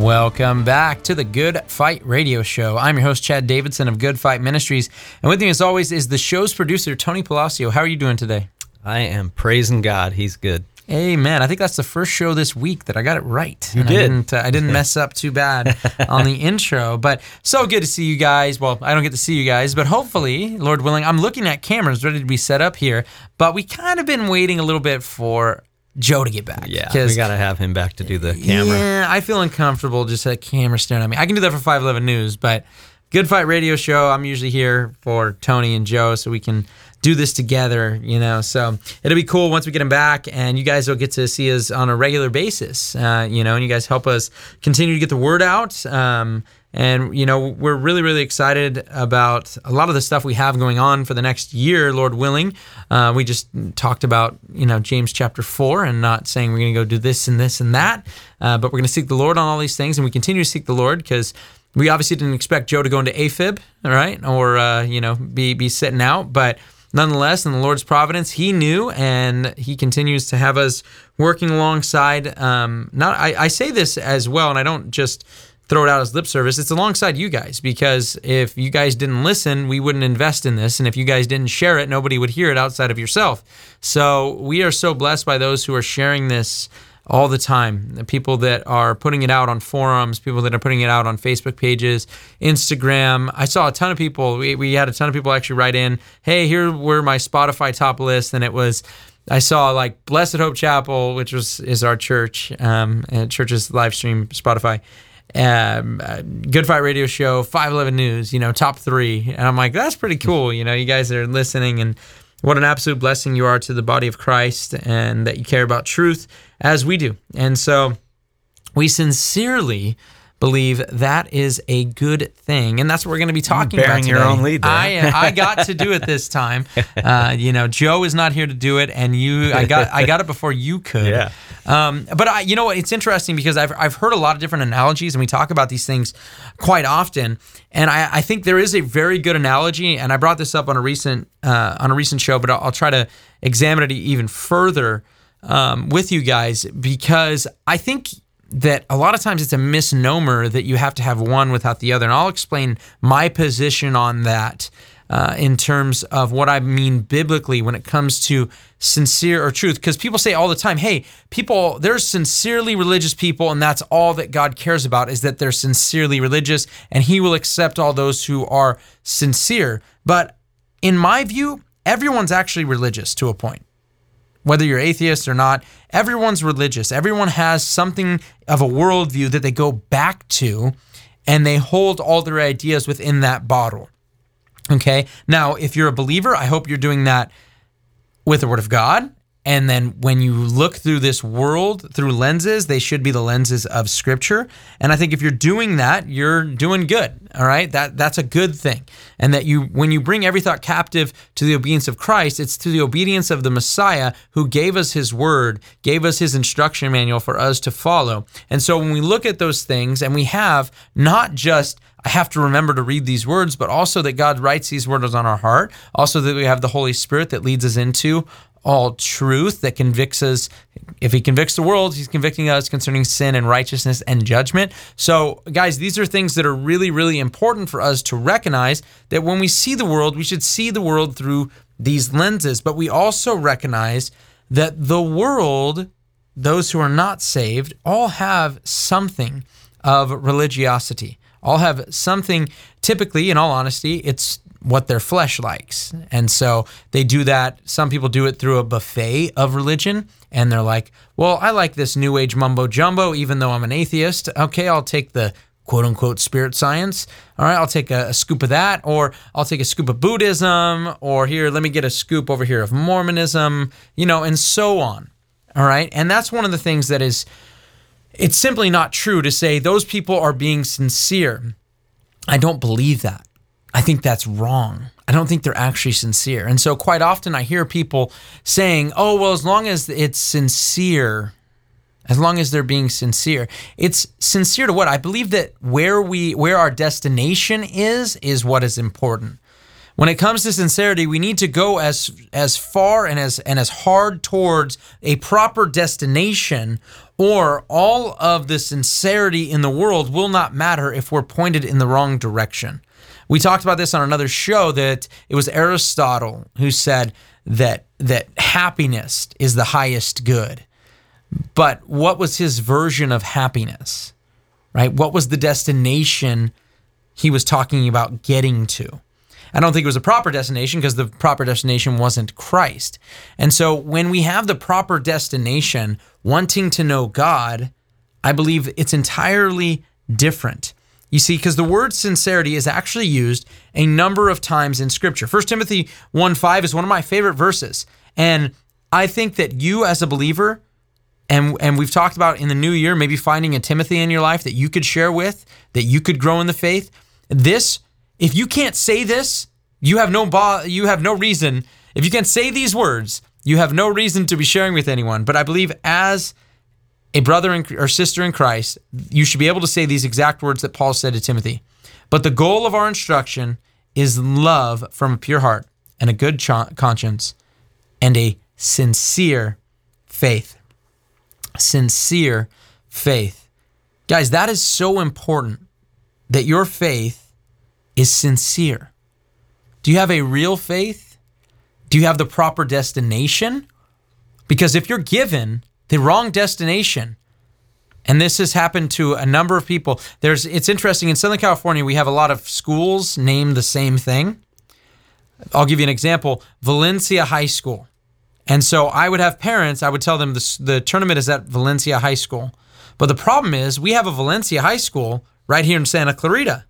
Welcome back to the Good Fight Radio Show. I'm your host, Chad Davidson of Good Fight Ministries. And with me, as always, is the show's producer, Tony Palacio. How are you doing today? I am praising God. He's good. Amen. I think that's the first show this week that I got it right. You And did. I didn't, uh, I didn't mess up too bad on the intro. But so good to see you guys. Well, I don't get to see you guys, but hopefully, Lord willing, I'm looking at cameras ready to be set up here. But we kind of been waiting a little bit for Joe to get back. Yeah, we got to have him back to do the camera. Yeah, I feel uncomfortable just a camera staring at me. I can do that for 511 News, but Good Fight Radio Show, I'm usually here for Tony and Joe so we can do this together, you know. So it'll be cool once we get him back, and you guys will get to see us on a regular basis, uh, you know, and you guys help us continue to get the word out. Um, and, you know, we're really, really excited about a lot of the stuff we have going on for the next year, Lord willing. Uh, we just talked about, you know, James chapter 4 and not saying we're going to go do this and this and that, uh, but we're going to seek the Lord on all these things. And we continue to seek the Lord because we obviously didn't expect Joe to go into AFib, all right, or, uh, you know, be, be sitting out. But nonetheless, in the Lord's providence, He knew and He continues to have us working alongside. Um, not I, I say this as well, and I don't just throw it out as lip service. It's alongside you guys because if you guys didn't listen, we wouldn't invest in this. And if you guys didn't share it, nobody would hear it outside of yourself. So we are so blessed by those who are sharing this all the time. The people that are putting it out on forums, people that are putting it out on Facebook pages, Instagram. I saw a ton of people. We, we had a ton of people actually write in, hey, here were my Spotify top list. And it was, I saw like Blessed Hope Chapel, which was is our church, um, and church's live stream Spotify um, uh, Good Fight Radio Show, 511 News, you know, top three. And I'm like, that's pretty cool. You know, you guys are listening and what an absolute blessing you are to the body of Christ and that you care about truth as we do. And so we sincerely believe that is a good thing and that's what we're going to be talking bearing about your own lead there. I, I got to do it this time uh, you know joe is not here to do it and you i got i got it before you could Yeah. Um, but I, you know what? It's interesting because I've, I've heard a lot of different analogies, and we talk about these things quite often. And I, I think there is a very good analogy, and I brought this up on a recent uh, on a recent show, but I'll, I'll try to examine it even further um, with you guys because I think that a lot of times it's a misnomer that you have to have one without the other, and I'll explain my position on that uh, in terms of what I mean biblically when it comes to sincere or truth. Because people say all the time, hey, people, there's sincerely religious people, and that's all that God cares about is that they're sincerely religious, and He will accept all those who are sincere. But in my view, everyone's actually religious to a point whether you're atheist or not, everyone's religious. Everyone has something of a worldview that they go back to, and they hold all their ideas within that bottle. Okay. Now, if you're a believer, I hope you're doing that with the Word of God. And then when you look through this world through lenses, they should be the lenses of Scripture. And I think if you're doing that, you're doing good. All right, that that's a good thing. And that you, when you bring every thought captive to the obedience of Christ, it's to the obedience of the Messiah who gave us His Word, gave us His instruction manual for us to follow. And so when we look at those things, and we have not just I have to remember to read these words, but also that God writes these words on our heart. Also, that we have the Holy Spirit that leads us into all truth, that convicts us. If He convicts the world, He's convicting us concerning sin and righteousness and judgment. So, guys, these are things that are really, really important for us to recognize that when we see the world, we should see the world through these lenses. But we also recognize that the world, those who are not saved, all have something of religiosity all have something typically in all honesty it's what their flesh likes and so they do that some people do it through a buffet of religion and they're like well i like this new age mumbo jumbo even though i'm an atheist okay i'll take the quote unquote spirit science all right i'll take a, a scoop of that or i'll take a scoop of buddhism or here let me get a scoop over here of mormonism you know and so on All right. And that's one of the things that is, it's simply not true to say those people are being sincere. I don't believe that. I think that's wrong. I don't think they're actually sincere. And so quite often I hear people saying, oh, well, as long as it's sincere, as long as they're being sincere. It's sincere to what? I believe that where we where our destination is is what is important. When it comes to sincerity, we need to go as as far and as and as hard towards a proper destination or all of the sincerity in the world will not matter if we're pointed in the wrong direction. We talked about this on another show that it was Aristotle who said that that happiness is the highest good. But what was his version of happiness? Right? What was the destination he was talking about getting to? I don't think it was a proper destination because the proper destination wasn't Christ. And so when we have the proper destination, wanting to know God, I believe it's entirely different. You see, because the word sincerity is actually used a number of times in Scripture. 1 Timothy 1 5 is one of my favorite verses. And I think that you, as a believer, and and we've talked about in the new year maybe finding a Timothy in your life that you could share with, that you could grow in the faith. This, if you can't say this, you have no bo- you have no reason. If you can't say these words, you have no reason to be sharing with anyone. But I believe as a brother in, or sister in Christ, you should be able to say these exact words that Paul said to Timothy. But the goal of our instruction is love from a pure heart and a good ch- conscience and a sincere faith sincere faith. Guys, that is so important that your faith is sincere. Do you have a real faith? Do you have the proper destination? Because if you're given the wrong destination, and this has happened to a number of people. There's it's interesting in Southern California we have a lot of schools named the same thing. I'll give you an example. Valencia High School. And so I would have parents, I would tell them the, the tournament is at Valencia High School. But the problem is, we have a Valencia High School right here in Santa Clarita.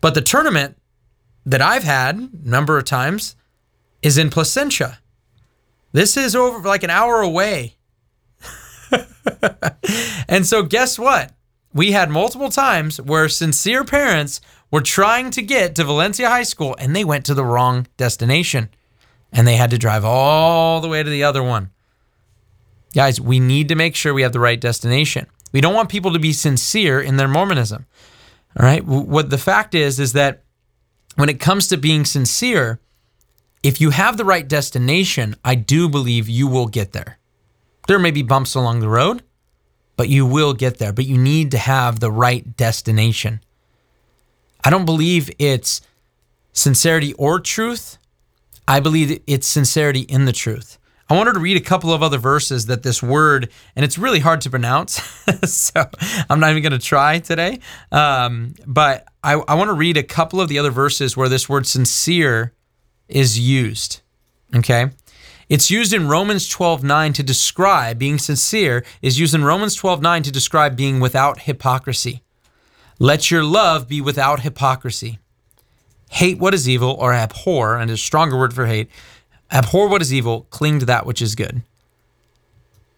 But the tournament that I've had a number of times is in Placentia. This is over like an hour away. and so, guess what? We had multiple times where sincere parents were trying to get to Valencia High School and they went to the wrong destination and they had to drive all the way to the other one. Guys, we need to make sure we have the right destination. We don't want people to be sincere in their Mormonism. All right? What the fact is is that when it comes to being sincere, if you have the right destination, I do believe you will get there. There may be bumps along the road, but you will get there. But you need to have the right destination. I don't believe it's sincerity or truth. I believe it's sincerity in the truth. I wanted to read a couple of other verses that this word, and it's really hard to pronounce, so I'm not even going to try today. Um, but I, I want to read a couple of the other verses where this word sincere is used. Okay. It's used in Romans 12:9 to describe being sincere, is used in Romans 12:9 to describe being without hypocrisy. Let your love be without hypocrisy hate what is evil or abhor, and a stronger word for hate, abhor what is evil, cling to that which is good.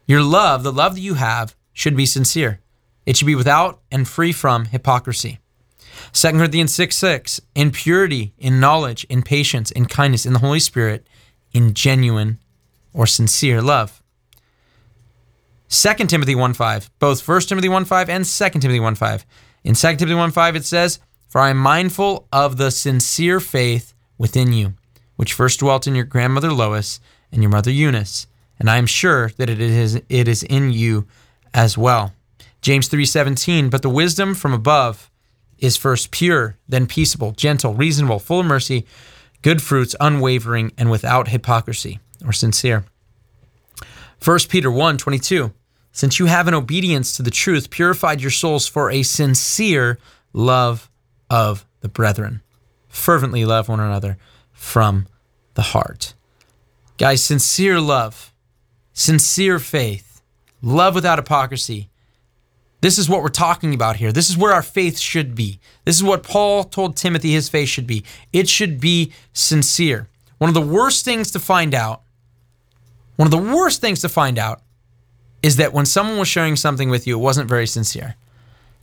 Your love, the love that you have, should be sincere. It should be without and free from hypocrisy. 2 Corinthians 6 6, in purity, in knowledge, in patience, in kindness, in the Holy Spirit, in genuine or sincere love. 2 Timothy 1 5, both 1 Timothy 1 5 and 2 Timothy 1 5. In 2 Timothy 1 5, it says, for I am mindful of the sincere faith within you, which first dwelt in your grandmother Lois and your mother Eunice, and I am sure that it is it is in you as well. James 3:17, but the wisdom from above is first pure, then peaceable, gentle, reasonable, full of mercy, good fruits, unwavering, and without hypocrisy or sincere. 1 Peter 1 22, since you have in obedience to the truth purified your souls for a sincere love of the brethren. Fervently love one another from the heart. Guys, sincere love, sincere faith, love without hypocrisy. This is what we're talking about here. This is where our faith should be. This is what Paul told Timothy his faith should be. It should be sincere. One of the worst things to find out, one of the worst things to find out is that when someone was sharing something with you, it wasn't very sincere.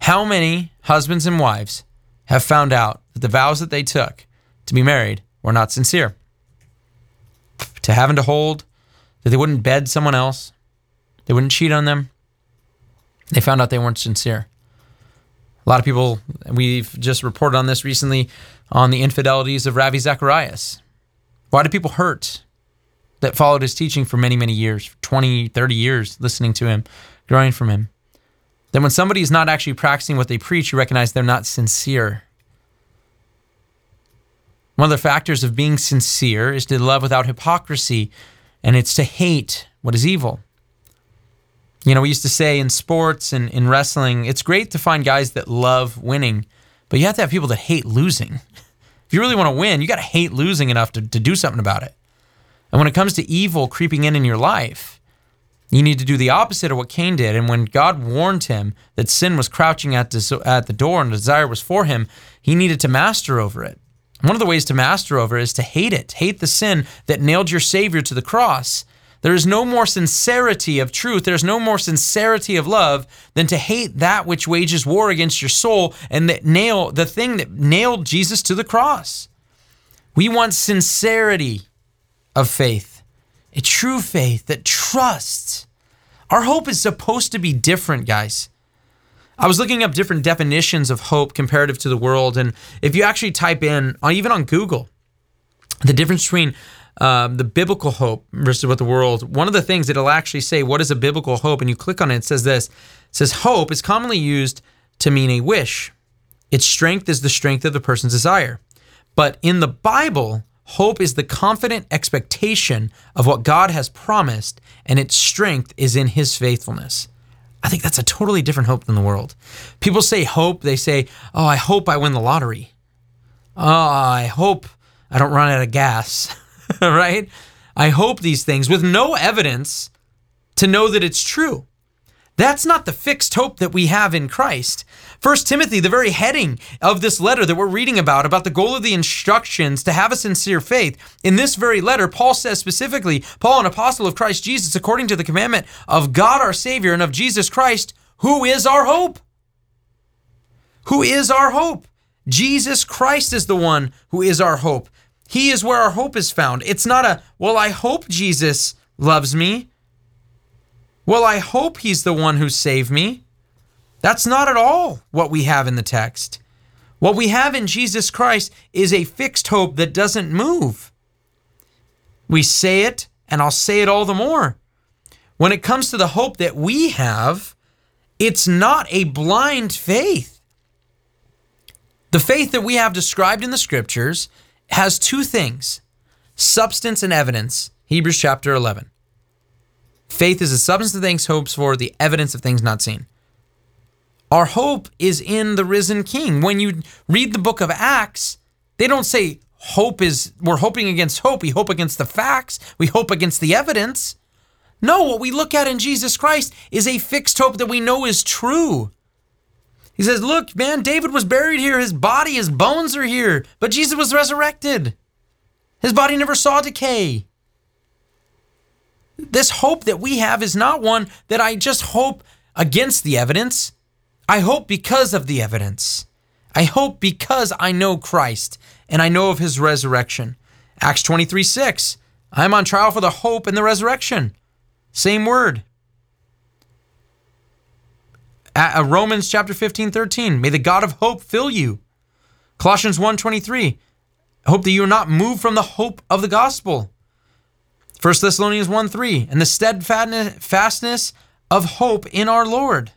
How many husbands and wives have found out that the vows that they took to be married were not sincere? To having to hold, that they wouldn't bed someone else, they wouldn't cheat on them. They found out they weren't sincere. A lot of people, we've just reported on this recently on the infidelities of Ravi Zacharias. Why do people hurt that followed his teaching for many, many years, 20, 30 years, listening to him, growing from him? Then when somebody is not actually practicing what they preach, you recognize they're not sincere. One of the factors of being sincere is to love without hypocrisy, and it's to hate what is evil. You know, we used to say in sports and in wrestling, it's great to find guys that love winning, but you have to have people that hate losing. If you really want to win, you got to hate losing enough to, to do something about it. And when it comes to evil creeping in in your life, you need to do the opposite of what Cain did. And when God warned him that sin was crouching at the, at the door and desire was for him, he needed to master over it. One of the ways to master over is to hate it, hate the sin that nailed your Savior to the cross. There is no more sincerity of truth, there's no more sincerity of love than to hate that which wages war against your soul and that nail the thing that nailed Jesus to the cross. We want sincerity of faith, a true faith that trusts. Our hope is supposed to be different, guys. I was looking up different definitions of hope comparative to the world. And if you actually type in, uh, even on Google, the difference between um, the biblical hope versus what the world, one of the things it'll actually say, what is a biblical hope? And you click on it, it says this it says, hope is commonly used to mean a wish. Its strength is the strength of the person's desire. But in the Bible, hope is the confident expectation of what God has promised, and its strength is in his faithfulness. I think that's a totally different hope than the world. People say hope, they say, Oh, I hope I win the lottery. Oh, I hope I don't run out of gas, right? I hope these things with no evidence to know that it's true. That's not the fixed hope that we have in Christ. First Timothy, the very heading of this letter that we're reading about, about the goal of the instructions to have a sincere faith, in this very letter, Paul says specifically, Paul, an apostle of Christ Jesus, according to the commandment of God our Savior and of Jesus Christ, who is our hope. Who is our hope? Jesus Christ is the one who is our hope. He is where our hope is found. It's not a, well, I hope Jesus loves me. Well, I hope he's the one who saved me. That's not at all what we have in the text. What we have in Jesus Christ is a fixed hope that doesn't move. We say it, and I'll say it all the more. When it comes to the hope that we have, it's not a blind faith. The faith that we have described in the scriptures has two things substance and evidence. Hebrews chapter 11. Faith is the substance of things hoped for, the evidence of things not seen. Our hope is in the risen King. When you read the book of Acts, they don't say hope is, we're hoping against hope. We hope against the facts, we hope against the evidence. No, what we look at in Jesus Christ is a fixed hope that we know is true. He says, Look, man, David was buried here. His body, his bones are here, but Jesus was resurrected. His body never saw decay. This hope that we have is not one that I just hope against the evidence. I hope because of the evidence. I hope because I know Christ and I know of his resurrection. Acts 23 6. I'm on trial for the hope and the resurrection. Same word. Uh, Romans chapter 15 13. May the God of hope fill you. Colossians 1 23. Hope that you are not moved from the hope of the gospel. 1 Thessalonians 1 3, and the steadfastness of hope in our Lord.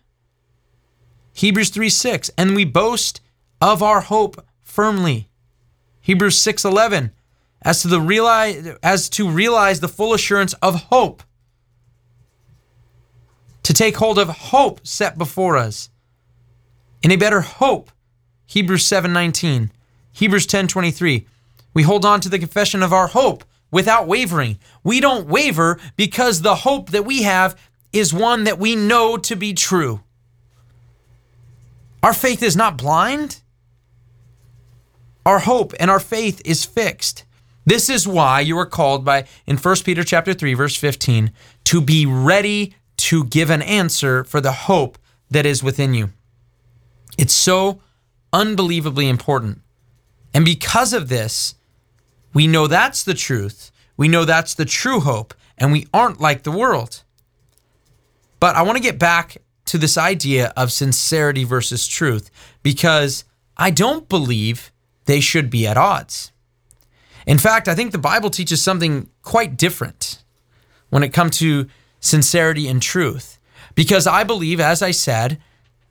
Hebrews 3 6, and we boast of our hope firmly. Hebrews 6 11, as to the realize as to realize the full assurance of hope. To take hold of hope set before us. In a better hope. Hebrews 7 19. Hebrews 10 23. We hold on to the confession of our hope without wavering. We don't waver because the hope that we have is one that we know to be true. Our faith is not blind. Our hope and our faith is fixed. This is why you are called by in 1 Peter chapter 3 verse 15 to be ready to give an answer for the hope that is within you. It's so unbelievably important. And because of this, we know that's the truth. We know that's the true hope, and we aren't like the world. But I want to get back to this idea of sincerity versus truth because I don't believe they should be at odds. In fact, I think the Bible teaches something quite different when it comes to sincerity and truth. Because I believe, as I said,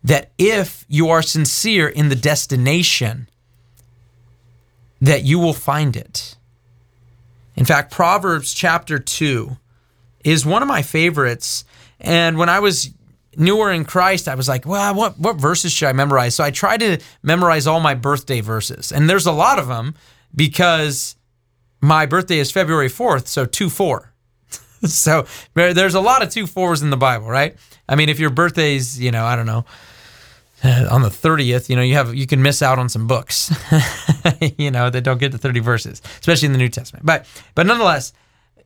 that if you are sincere in the destination, that you will find it. In fact, Proverbs chapter 2 is one of my favorites. And when I was newer in Christ, I was like, well, what, what verses should I memorize? So I tried to memorize all my birthday verses. And there's a lot of them because my birthday is February 4th, so 2 4. so there's a lot of two fours in the Bible, right? I mean, if your birthday's, you know, I don't know, on the 30th, you know, you have you can miss out on some books, you know, that don't get to 30 verses, especially in the New Testament. But but nonetheless,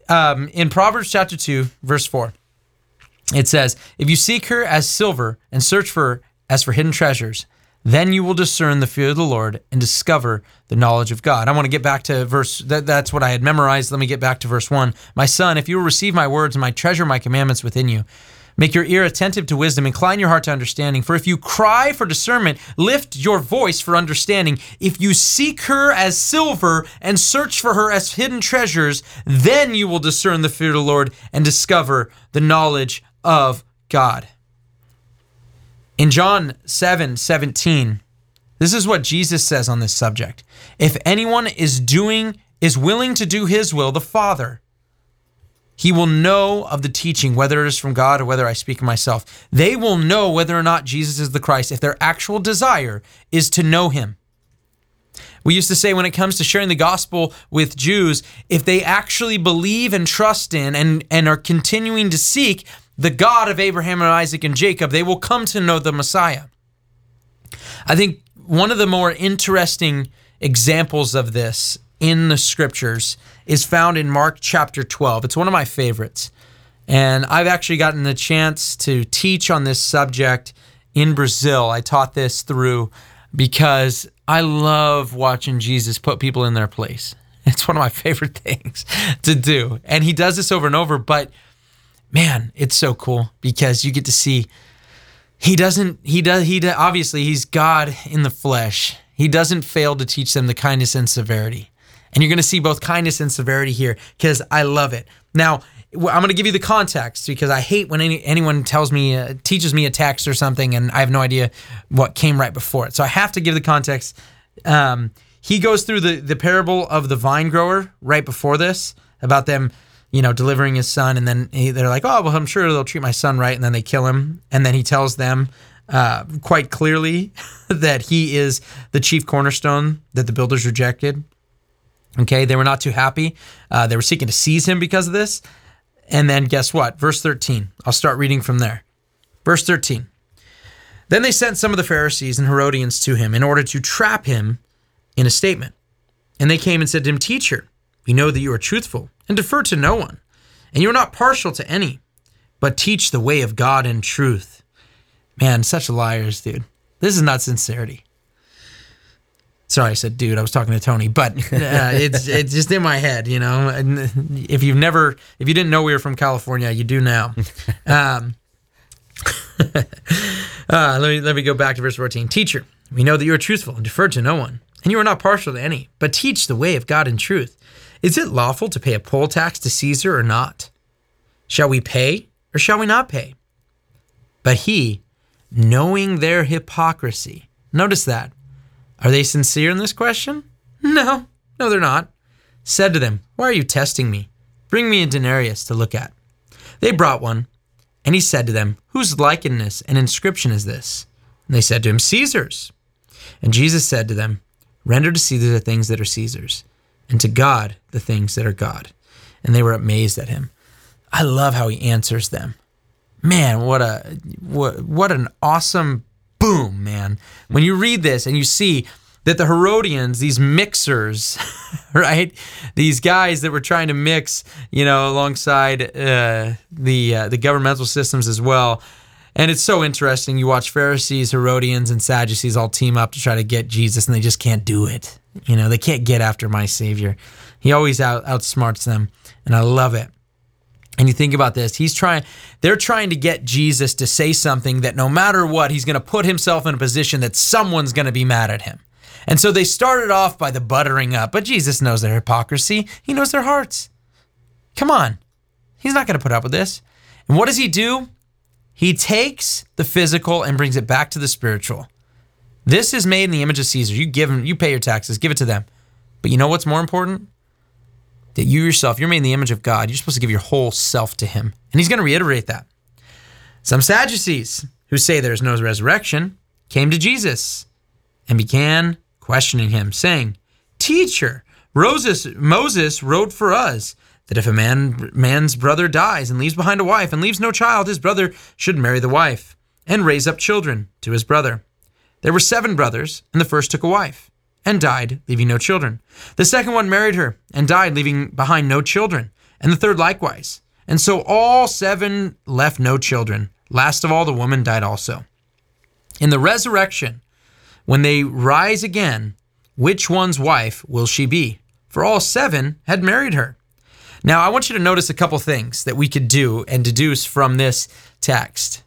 um, in Proverbs chapter 2, verse 4, it says, If you seek her as silver and search for her as for hidden treasures, then you will discern the fear of the Lord and discover the knowledge of God. I want to get back to verse, that, that's what I had memorized. Let me get back to verse 1. My son, if you will receive my words and my treasure my commandments within you, Make your ear attentive to wisdom, incline your heart to understanding. For if you cry for discernment, lift your voice for understanding. If you seek her as silver and search for her as hidden treasures, then you will discern the fear of the Lord and discover the knowledge of God. In John 7 17, this is what Jesus says on this subject. If anyone is doing, is willing to do his will, the Father, he will know of the teaching, whether it is from God or whether I speak myself. They will know whether or not Jesus is the Christ if their actual desire is to know him. We used to say when it comes to sharing the gospel with Jews, if they actually believe and trust in and, and are continuing to seek the God of Abraham and Isaac and Jacob, they will come to know the Messiah. I think one of the more interesting examples of this in the scriptures is found in Mark chapter 12. It's one of my favorites. And I've actually gotten the chance to teach on this subject in Brazil. I taught this through because I love watching Jesus put people in their place. It's one of my favorite things to do. And he does this over and over, but man, it's so cool because you get to see he doesn't he does he does, obviously he's God in the flesh. He doesn't fail to teach them the kindness and severity. And you're going to see both kindness and severity here because I love it. Now, I'm going to give you the context because I hate when any, anyone tells me, uh, teaches me a text or something, and I have no idea what came right before it. So I have to give the context. Um, he goes through the, the parable of the vine grower right before this about them, you know, delivering his son. And then he, they're like, oh, well, I'm sure they'll treat my son right. And then they kill him. And then he tells them uh, quite clearly that he is the chief cornerstone that the builders rejected. Okay, they were not too happy. Uh, they were seeking to seize him because of this. And then guess what? Verse 13. I'll start reading from there. Verse 13. Then they sent some of the Pharisees and Herodians to him in order to trap him in a statement. And they came and said to him, Teacher, we know that you are truthful and defer to no one, and you are not partial to any, but teach the way of God in truth. Man, such liars, dude. This is not sincerity. Sorry, I said dude. I was talking to Tony, but uh, it's it's just in my head, you know. And if you've never, if you didn't know we were from California, you do now. Um, uh, let me let me go back to verse fourteen. Teacher, we know that you are truthful and defer to no one, and you are not partial to any, but teach the way of God in truth. Is it lawful to pay a poll tax to Caesar or not? Shall we pay or shall we not pay? But he, knowing their hypocrisy, notice that are they sincere in this question? No, no, they're not. Said to them, Why are you testing me? Bring me a denarius to look at. They brought one, and he said to them, Whose likeness and inscription is this? And they said to him, Caesar's. And Jesus said to them, Render to Caesar the things that are Caesar's, and to God the things that are God. And they were amazed at him. I love how he answers them. Man, what a what, what an awesome boom, man. When you read this and you see that the Herodians, these mixers, right? These guys that were trying to mix, you know, alongside uh, the uh, the governmental systems as well. And it's so interesting. You watch Pharisees, Herodians, and Sadducees all team up to try to get Jesus, and they just can't do it. You know, they can't get after my Savior. He always out, outsmarts them, and I love it. And you think about this, he's trying, they're trying to get Jesus to say something that no matter what, he's going to put himself in a position that someone's going to be mad at him. And so they started off by the buttering up, but Jesus knows their hypocrisy. He knows their hearts. Come on. He's not going to put up with this. And what does he do? He takes the physical and brings it back to the spiritual. This is made in the image of Caesar. You give him, you pay your taxes, give it to them. But you know what's more important? That you yourself, you're made in the image of God. You're supposed to give your whole self to him. And he's going to reiterate that. Some Sadducees who say there's no resurrection came to Jesus and began questioning him, saying, Teacher, Moses, Moses wrote for us that if a man man's brother dies and leaves behind a wife and leaves no child, his brother should marry the wife and raise up children to his brother. There were seven brothers, and the first took a wife and died, leaving no children. The second one married her and died, leaving behind no children, and the third likewise. And so all seven left no children. Last of all, the woman died also. In the resurrection, when they rise again, which one's wife will she be? For all seven had married her. Now, I want you to notice a couple things that we could do and deduce from this text.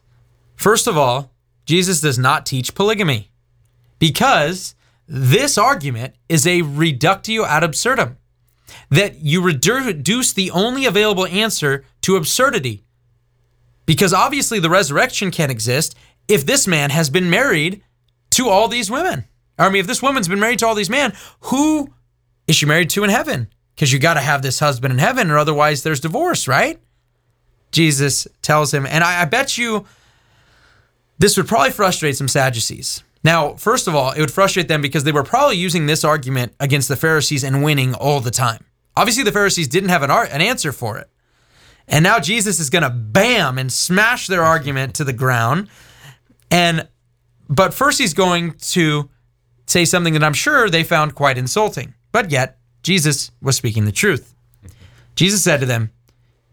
First of all, Jesus does not teach polygamy because this argument is a reductio ad absurdum, that you reduce the only available answer to absurdity. Because obviously the resurrection can't exist if this man has been married to all these women. I mean, if this woman's been married to all these men, who is she married to in heaven? because you got to have this husband in heaven or otherwise there's divorce, right? Jesus tells him, and I, I, bet you this would probably frustrate some Sadducees. Now, first of all, it would frustrate them because they were probably using this argument against the Pharisees and winning all the time. Obviously, the Pharisees didn't have an, ar- an answer for it. And now Jesus is going to bam and smash their argument to the ground. And but first he's going to say something that I'm sure they found quite insulting. But yet, Jesus was speaking the truth. Jesus said to them,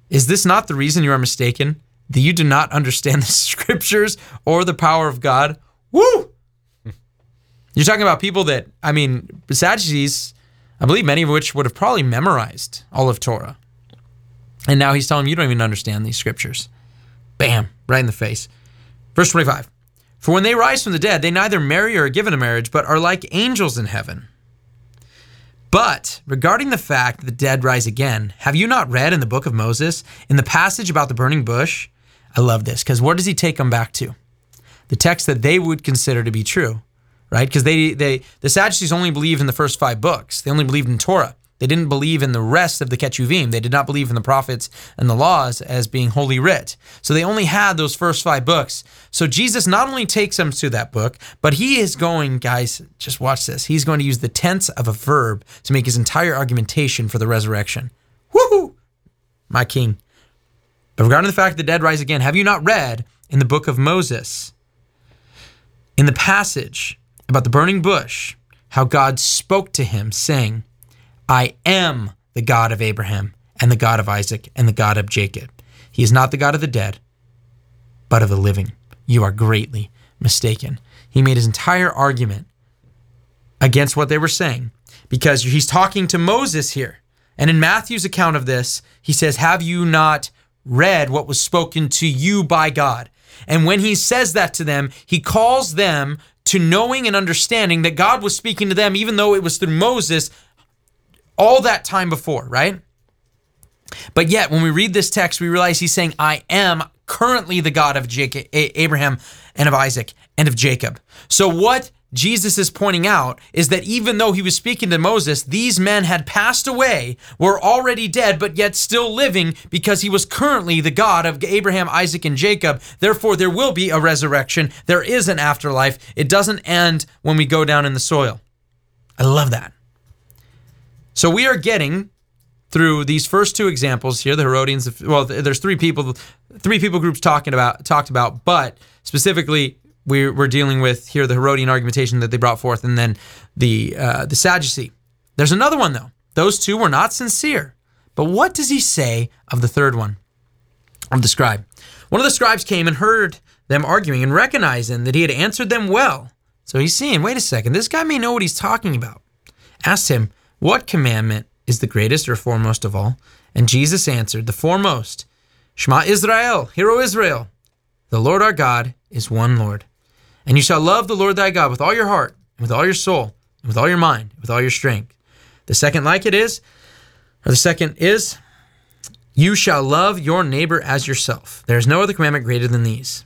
Is this not the reason you are mistaken? That you do not understand the scriptures or the power of God? Woo! You're talking about people that, I mean, Sadducees, I believe many of which would have probably memorized all of Torah. And now he's telling them, You don't even understand these scriptures. Bam, right in the face. Verse 25 For when they rise from the dead, they neither marry or are given a marriage, but are like angels in heaven. But regarding the fact that the dead rise again, have you not read in the book of Moses, in the passage about the burning bush? I love this because where does he take them back to? The text that they would consider to be true, right? Because they, they, the Sadducees only believed in the first five books. They only believed in Torah. They didn't believe in the rest of the Ketuvim. They did not believe in the prophets and the laws as being holy writ. So they only had those first five books. So Jesus not only takes them to that book, but he is going, guys, just watch this. He's going to use the tense of a verb to make his entire argumentation for the resurrection. Woohoo! My king. But regarding the fact that the dead rise again, have you not read in the book of Moses, in the passage about the burning bush, how God spoke to him, saying, I am the God of Abraham and the God of Isaac and the God of Jacob. He is not the God of the dead, but of the living. You are greatly mistaken. He made his entire argument against what they were saying because he's talking to Moses here. And in Matthew's account of this, he says, Have you not read what was spoken to you by God? And when he says that to them, he calls them to knowing and understanding that God was speaking to them, even though it was through Moses, all that time before, right? But yet, when we read this text, we realize he's saying, I am currently the God of Jacob, Abraham and of Isaac and of Jacob. So, what Jesus is pointing out is that even though he was speaking to Moses, these men had passed away, were already dead, but yet still living because he was currently the God of Abraham, Isaac, and Jacob. Therefore, there will be a resurrection. There is an afterlife. It doesn't end when we go down in the soil. I love that. So we are getting through these first two examples here, the Herodians. Well, there's three people, three people groups talking about talked about, but specifically we're, we're dealing with here the Herodian argumentation that they brought forth, and then the uh, the Sadducee. There's another one though. Those two were not sincere. But what does he say of the third one? Of the scribe. One of the scribes came and heard them arguing and recognizing that he had answered them well. So he's seeing, wait a second, this guy may know what he's talking about. Asked him, What commandment is the greatest or foremost of all? And Jesus answered, The foremost Shema Israel, Hear O Israel. The Lord our God is one Lord. And you shall love the Lord thy God with all your heart, and with all your soul, and with all your mind, with all your strength. The second like it is, or the second is, you shall love your neighbor as yourself. There is no other commandment greater than these.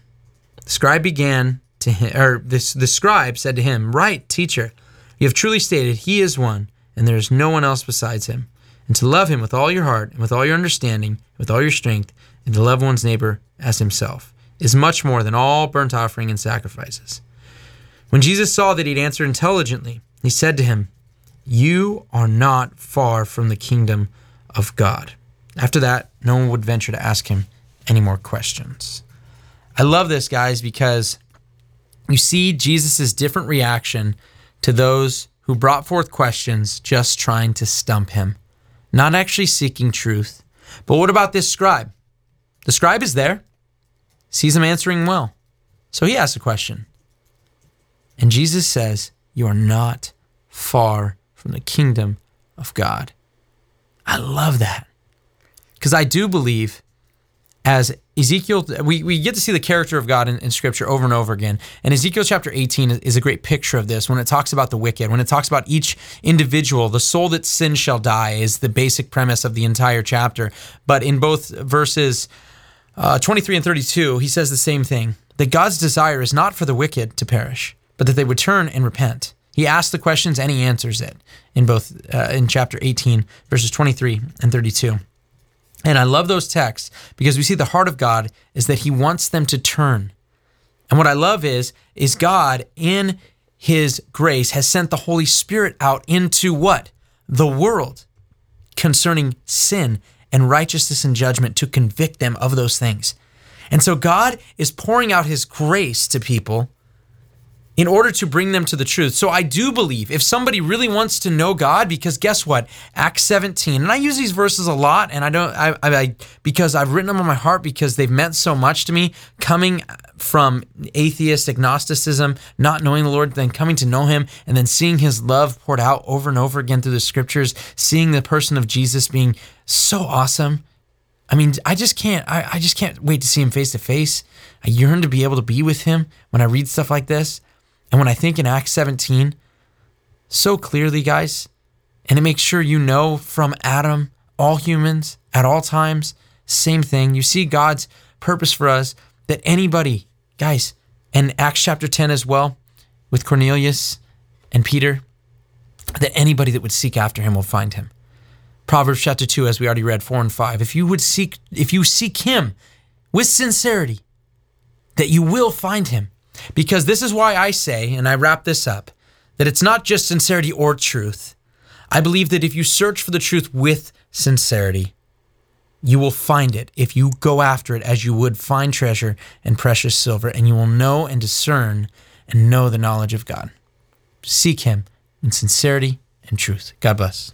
The scribe began to him, or the, the scribe said to him, Right, teacher, you have truly stated, He is one, and there is no one else besides Him. And to love Him with all your heart, and with all your understanding, and with all your strength, and to love one's neighbor as himself is much more than all burnt offering and sacrifices. When Jesus saw that he'd answered intelligently, he said to him, You are not far from the kingdom of God. After that, no one would venture to ask him any more questions. I love this, guys, because you see Jesus' different reaction to those who brought forth questions just trying to stump him, not actually seeking truth. But what about this scribe? The scribe is there sees him answering well. So he asks a question. And Jesus says, You are not far from the kingdom of God. I love that. Because I do believe, as Ezekiel, we, we get to see the character of God in, in, Scripture over and over again. And Ezekiel chapter 18 is a great picture of this when it talks about the wicked, when it talks about each individual, the soul that sins shall die is the basic premise of the entire chapter. But in both verses uh, 23 and 32, he says the same thing that God's desire is not for the wicked to perish, but that they would turn and repent. He asks the questions and he answers it in both uh, in chapter 18, verses 23 and 32. And I love those texts because we see the heart of God is that he wants them to turn. And what I love is is God in his grace has sent the Holy Spirit out into what? The world concerning sin and righteousness and judgment to convict them of those things. And so God is pouring out his grace to people in order to bring them to the truth. So I do believe if somebody really wants to know God, because guess what? Acts 17, and I use these verses a lot, and I don't, I, I, because I've written them on my heart because they've meant so much to me. Coming from atheist agnosticism, not knowing the Lord, then coming to know Him, and then seeing His love poured out over and over again through the Scriptures, seeing the person of Jesus being so awesome. I mean, I just can't, I, I just can't wait to see Him face to face. I yearn to be able to be with Him when I read stuff like this. And when I think in Acts 17, so clearly, guys, and it makes sure you know from Adam, all humans at all times, same thing. You see God's purpose for us that anybody, guys, and Acts chapter 10 as well, with Cornelius and Peter, that anybody that would seek after him will find him. Proverbs chapter 2, as we already read, 4 and 5. If you would seek, if you seek him with sincerity, that you will find him. Because this is why I say, and I wrap this up, that it's not just sincerity or truth. I believe that if you search for the truth with sincerity, you will find it if you go after it as you would find treasure and precious silver, and you will know and discern and know the knowledge of God. Seek Him in sincerity and truth. God bless.